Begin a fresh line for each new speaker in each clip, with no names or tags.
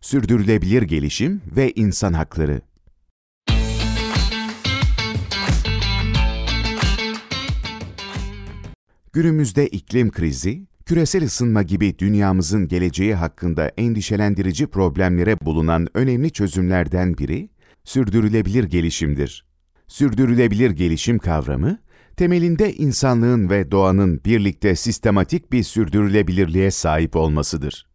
Sürdürülebilir gelişim ve insan hakları. Günümüzde iklim krizi, küresel ısınma gibi dünyamızın geleceği hakkında endişelendirici problemlere bulunan önemli çözümlerden biri, sürdürülebilir gelişimdir. Sürdürülebilir gelişim kavramı, temelinde insanlığın ve doğanın birlikte sistematik bir sürdürülebilirliğe sahip olmasıdır.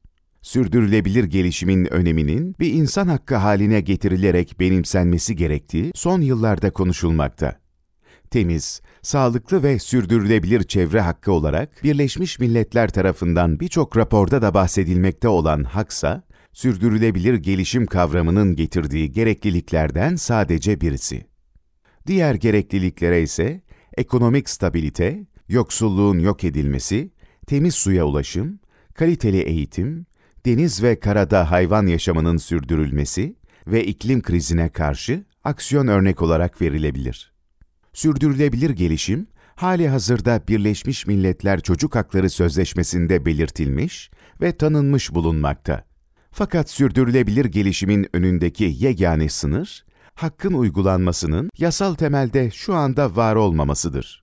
Sürdürülebilir gelişimin öneminin bir insan hakkı haline getirilerek benimsenmesi gerektiği son yıllarda konuşulmakta. Temiz, sağlıklı ve sürdürülebilir çevre hakkı olarak Birleşmiş Milletler tarafından birçok raporda da bahsedilmekte olan haksa, sürdürülebilir gelişim kavramının getirdiği gerekliliklerden sadece birisi. Diğer gerekliliklere ise ekonomik stabilite, yoksulluğun yok edilmesi, temiz suya ulaşım, kaliteli eğitim, deniz ve karada hayvan yaşamının sürdürülmesi ve iklim krizine karşı aksiyon örnek olarak verilebilir. Sürdürülebilir gelişim, hali hazırda Birleşmiş Milletler Çocuk Hakları Sözleşmesi'nde belirtilmiş ve tanınmış bulunmakta. Fakat sürdürülebilir gelişimin önündeki yegane sınır, hakkın uygulanmasının yasal temelde şu anda var olmamasıdır.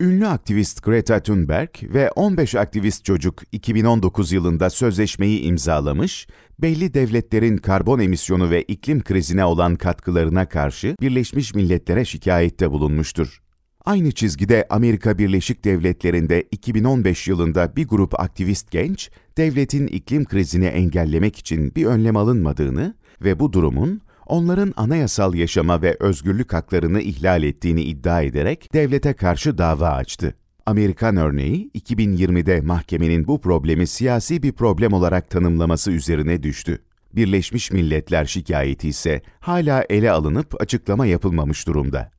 Ünlü aktivist Greta Thunberg ve 15 aktivist çocuk 2019 yılında sözleşmeyi imzalamış, belli devletlerin karbon emisyonu ve iklim krizine olan katkılarına karşı Birleşmiş Milletler'e şikayette bulunmuştur. Aynı çizgide Amerika Birleşik Devletleri'nde 2015 yılında bir grup aktivist genç, devletin iklim krizini engellemek için bir önlem alınmadığını ve bu durumun onların anayasal yaşama ve özgürlük haklarını ihlal ettiğini iddia ederek devlete karşı dava açtı. Amerikan örneği 2020'de mahkemenin bu problemi siyasi bir problem olarak tanımlaması üzerine düştü. Birleşmiş Milletler şikayeti ise hala ele alınıp açıklama yapılmamış durumda.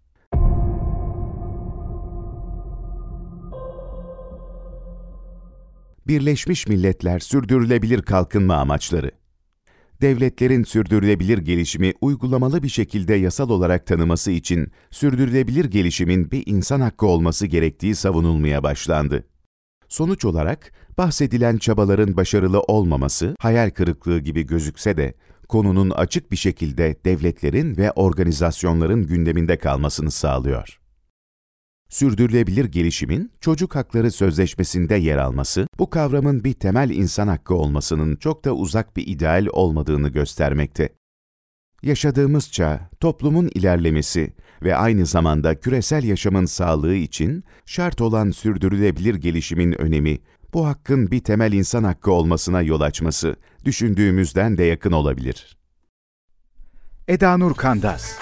Birleşmiş Milletler Sürdürülebilir Kalkınma Amaçları devletlerin sürdürülebilir gelişimi uygulamalı bir şekilde yasal olarak tanıması için sürdürülebilir gelişimin bir insan hakkı olması gerektiği savunulmaya başlandı. Sonuç olarak bahsedilen çabaların başarılı olmaması hayal kırıklığı gibi gözükse de konunun açık bir şekilde devletlerin ve organizasyonların gündeminde kalmasını sağlıyor sürdürülebilir gelişimin çocuk hakları sözleşmesinde yer alması, bu kavramın bir temel insan hakkı olmasının çok da uzak bir ideal olmadığını göstermekte. Yaşadığımız çağ, toplumun ilerlemesi ve aynı zamanda küresel yaşamın sağlığı için şart olan sürdürülebilir gelişimin önemi, bu hakkın bir temel insan hakkı olmasına yol açması, düşündüğümüzden de yakın olabilir.
Eda Nur Kandaz